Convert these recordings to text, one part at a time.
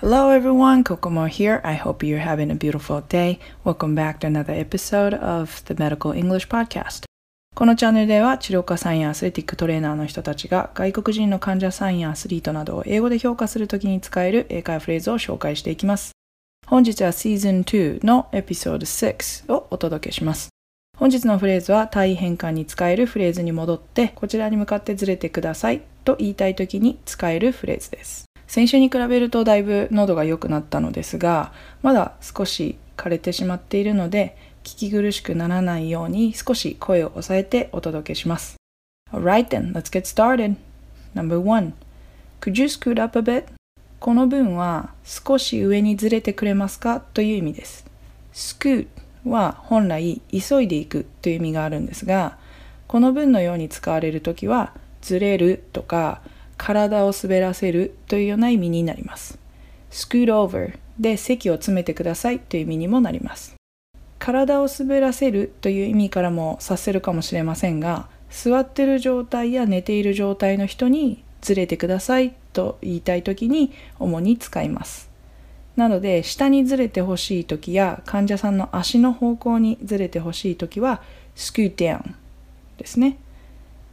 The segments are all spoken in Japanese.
Hello everyone, Kokomo here. I hope you're having a beautiful day. Welcome back to another episode of the Medical English Podcast. このチャンネルでは治療家さんやアスレティックトレーナーの人たちが外国人の患者さんやアスリートなどを英語で評価するときに使える英会話フレーズを紹介していきます。本日は Season 2のエピソード6をお届けします。本日のフレーズは対変換に使えるフレーズに戻ってこちらに向かってずれてくださいと言いたいときに使えるフレーズです。先週に比べるとだいぶ喉が良くなったのですがまだ少し枯れてしまっているので聞き苦しくならないように少し声を抑えてお届けします Alright then, let's get started. Number one, could you scoot up a bit? この文は少し上にずれてくれますかという意味です scoot は本来急いでいくという意味があるんですがこの文のように使われるときはずれるとか体を滑らせるというような意味になります。scoot over で席を詰めてくださいという意味にもなります。体を滑らせるという意味からも察せるかもしれませんが、座ってる状態や寝ている状態の人にずれてくださいと言いたい時に主に使います。なので、下にずれてほしい時や患者さんの足の方向にずれてほしい時は scoot down ですね。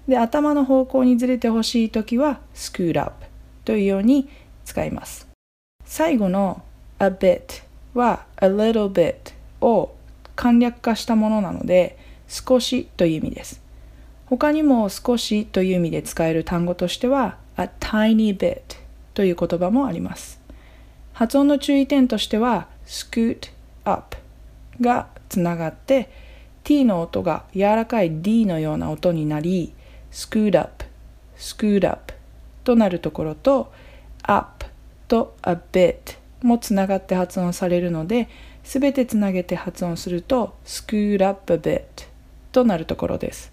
で頭の方向にずれてほしい時は scoot up というように使います。最後の a bit は a little bit を簡略化したものなので少しという意味です。他にも少しという意味で使える単語としては a tiny bit という言葉もあります。発音の注意点としては scoot up がつながって t の音が柔らかい d のような音になり scoot up, scoot up となるところと up と a bit もつながって発音されるので、すべてつなげて発音すると scoot up a bit となるところです。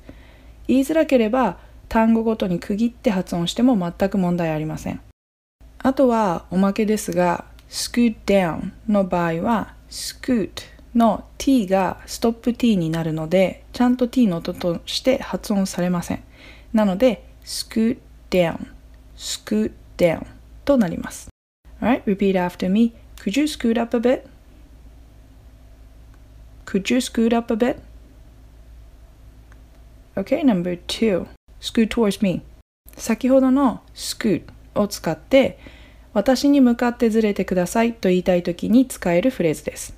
言いづらければ単語ごとに区切って発音しても全く問題ありません。あとはおまけですが、scoot down の場合は scoot の t がストップ t になるので、ちゃんと t の音として発音されません。なので、scoot down, scoot down となります。Alright, repeat after me. Could you scoot up a bit? Could you scoot up a bit? Okay, number two. Scoot towards me. 先ほどの scoot を使って私に向かってずれてくださいと言いたいときに使えるフレーズです。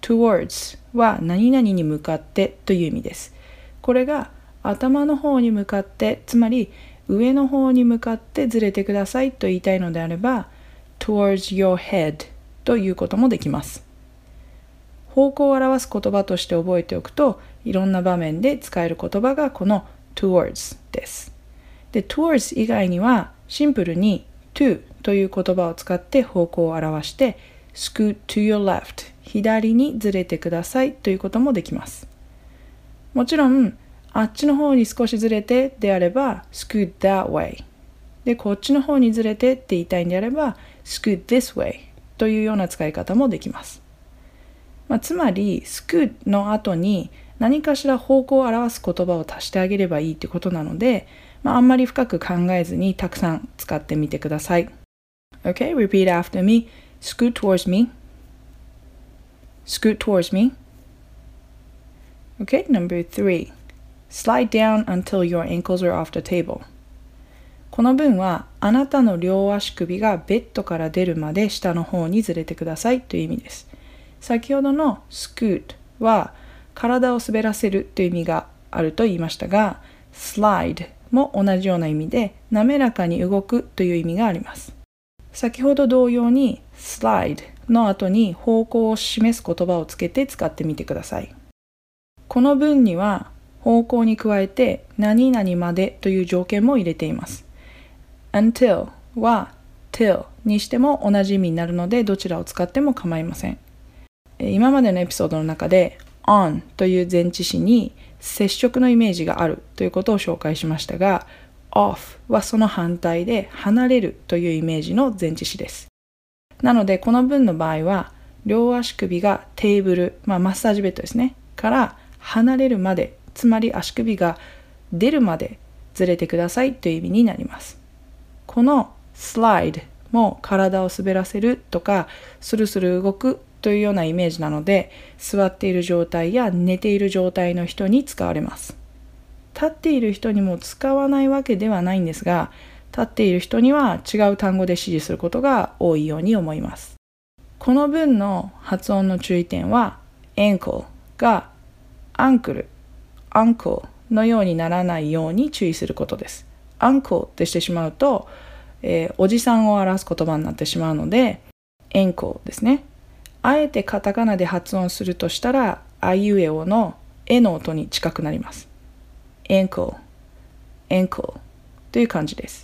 towards は何々に向かってという意味です。これが頭の方に向かってつまり上の方に向かってずれてくださいと言いたいのであれば towards your head ということもできます。方向を表す言葉として覚えておくといろんな場面で使える言葉がこの towards です。で towards 以外にはシンプルに to という言葉を使って方向を表して scoot to your left 左にずれてくださいということもできます。もちろんあっちの方に少しずれてであれば scoot that way でこっちの方にずれてって言いたいんであれば scoot this way というような使い方もできます、まあ、つまり scoot の後に何かしら方向を表す言葉を足してあげればいいってことなので、まあ、あんまり深く考えずにたくさん使ってみてください OK repeat after me. Scoot towards me. Scoot towards me OK number three. Slide down until your ankles are off the table. この文はあなたの両足首がベッドから出るまで下の方にずれてくださいという意味です。先ほどの scoot は体を滑らせるという意味があると言いましたが slide も同じような意味で滑らかに動くという意味があります。先ほど同様に slide の後に方向を示す言葉をつけて使ってみてください。この文には方向に加えて何々までという条件も入れています。until は till にしても同じ意味になるのでどちらを使っても構いません。今までのエピソードの中で on という前置詞に接触のイメージがあるということを紹介しましたが off はその反対で離れるというイメージの前置詞です。なのでこの文の場合は両足首がテーブル、まあ、マッサージベッドですねから離れるまでつまり足首が出るまでずれてくださいという意味になります。この slide も体を滑らせるとかスルスル動くというようなイメージなので座っている状態や寝ている状態の人に使われます。立っている人にも使わないわけではないんですが立っている人には違う単語で指示することが多いように思います。この文の発音の注意点は ankle がアンクル、アンコのようにならないように注意することです。アンコってしてしまうと、えー、おじさんを表す言葉になってしまうので、エンコですね。あえてカタカナで発音するとしたら、あいうえおのえの音に近くなります。エンコ、エンコという感じです。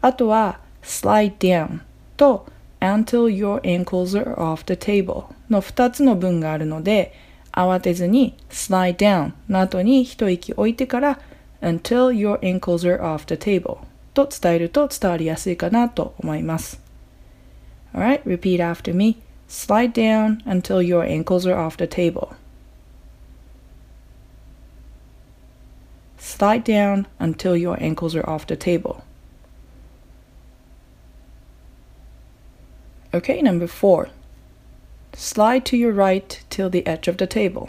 あとは、slide down と until your ankles are off the table の2つの文があるので、慌てずに slide down の後に一息置いてから until your ankles are off the table と伝えると伝わりやすいかなと思います。Alright, repeat after me. Slide down until your ankles are off the table. Slide down until your ankles are off the table. Okay, number four. Slide to your right till the edge of the table.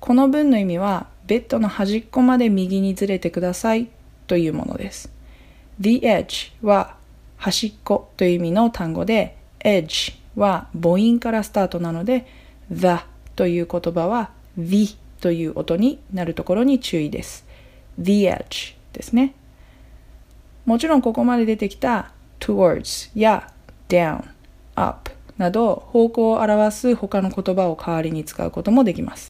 この文の意味はベッドの端っこまで右にずれてくださいというものです。The edge は端っこという意味の単語で edge は母音からスタートなので the という言葉は the という音になるところに注意です。The edge ですね。もちろんここまで出てきた towards や down up など方向を表す他の言葉を代わりに使うこともできます。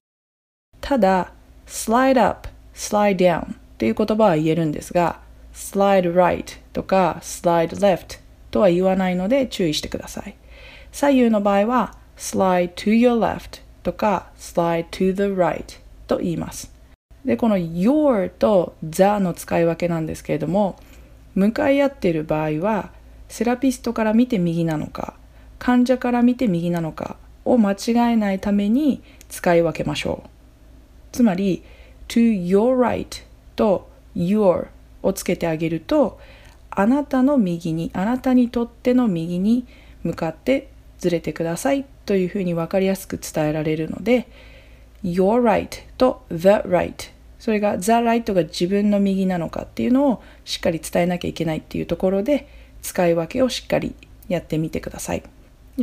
ただ、slide up, slide down という言葉は言えるんですが、slide right とか slide left とは言わないので注意してください。左右の場合は slide to your left とか slide to the right と言います。で、この your と the の使い分けなんですけれども、向かい合っている場合は、セラピストから見て右なのか、患者から見て右なのかを間違えないために使い分けましょう。つまり to your right と your をつけてあげるとあなたの右にあなたにとっての右に向かってずれてくださいというふうに分かりやすく伝えられるので your right と the right それが the right が自分の右なのかっていうのをしっかり伝えなきゃいけないっていうところで使い分けをしっかりやってみてください。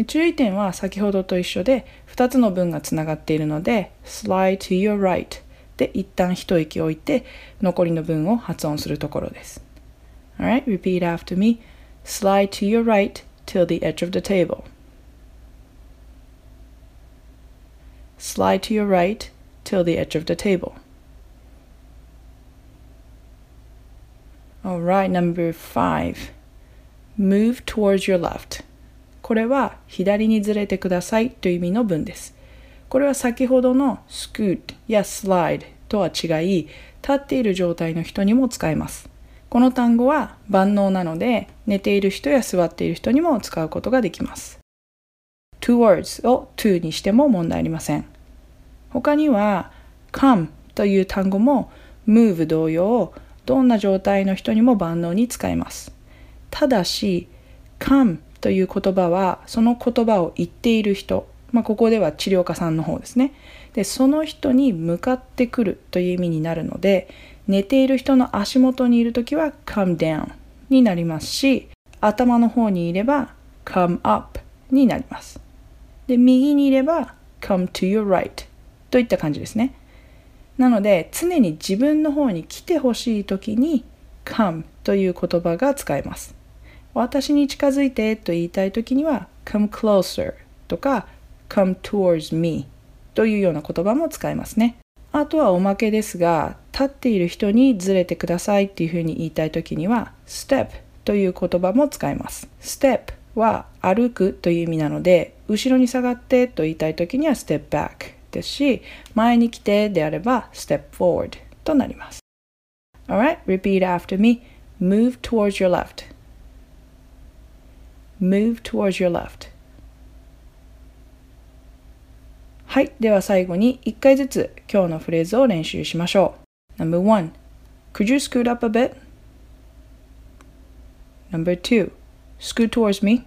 注意点は先ほどと一緒で2つの文がつながっているので slide to your right で一旦一息置いて残りの文を発音するところです。Alright, repeat after me. Slide to your right till the edge of the table. Slide to your right till the edge of the table. Alright, number five. Move towards your left. これは左にずれてくださいという意味の文です。これは先ほどの scoot や slide とは違い、立っている状態の人にも使えます。この単語は万能なので、寝ている人や座っている人にも使うことができます。towards を to にしても問題ありません。他には come という単語も move 同様、どんな状態の人にも万能に使えます。ただし、come という言葉はその言葉を言っている人、まあ、ここでは治療家さんの方ですね。でその人に向かってくるという意味になるので寝ている人の足元にいる時は come down になりますし頭の方にいれば come up になります。で右にいれば come to your right といった感じですね。なので常に自分の方に来てほしい時に come という言葉が使えます。私に近づいてと言いたいときには come closer とか come towards me というような言葉も使えますね。あとはおまけですが、立っている人にずれてくださいっていうふうに言いたいときには step という言葉も使えます。step は歩くという意味なので、後ろに下がってと言いたいときには step back ですし、前に来てであれば step forward となります。Alright, repeat after me. Move towards your left. move towards your left はいでは最後に1回ずつ今日のフレーズを練習しましょう Number one Could you scoot up a bit? Number two scoot towards me.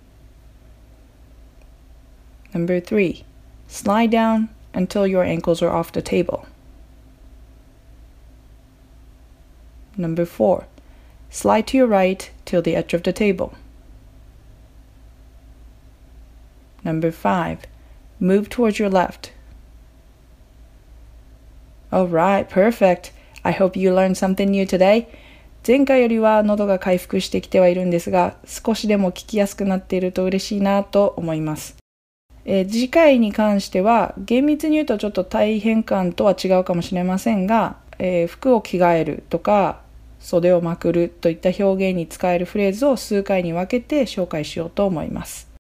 Number three, slide down until your ankles are off the table. Number four, slide to your right till the edge of the table. Number five, move towards your left. Alright, perfect. I hope you learned something new today. 前回よりは喉が回復してきてはいるんですが、少しでも聞きやすくなっていると嬉しいなと思います。えー、次回に関しては、厳密に言うとちょっと大変感とは違うかもしれませんが、えー、服を着替えるとか、袖をまくるといった表現に使えるフレーズを数回に分けて紹介しようと思います。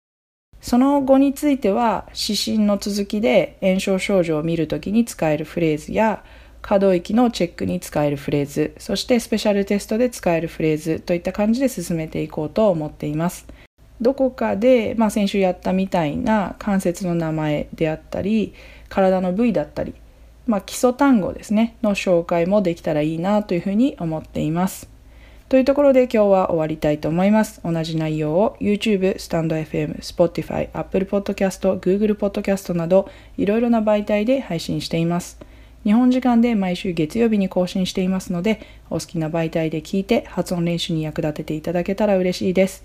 その後については、指針の続きで炎症症状を見るときに使えるフレーズや、可動域のチェックに使えるフレーズ、そしてスペシャルテストで使えるフレーズといった感じで進めていこうと思っています。どこかで、まあ、先週やったみたいな関節の名前であったり、体の部位だったり、まあ、基礎単語ですね、の紹介もできたらいいなというふうに思っています。というところで今日は終わりたいと思います。同じ内容を YouTube、StandFM、Spotify、Apple Podcast、Google Podcast などいろいろな媒体で配信しています。日本時間で毎週月曜日に更新していますので、お好きな媒体で聞いて発音練習に役立てていただけたら嬉しいです。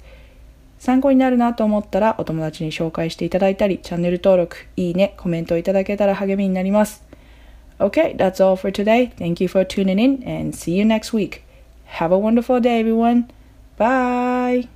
参考になるなと思ったらお友達に紹介していただいたり、チャンネル登録、いいね、コメントをいただけたら励みになります。Okay, that's all for today. Thank you for tuning in and see you next week. Have a wonderful day, everyone. Bye.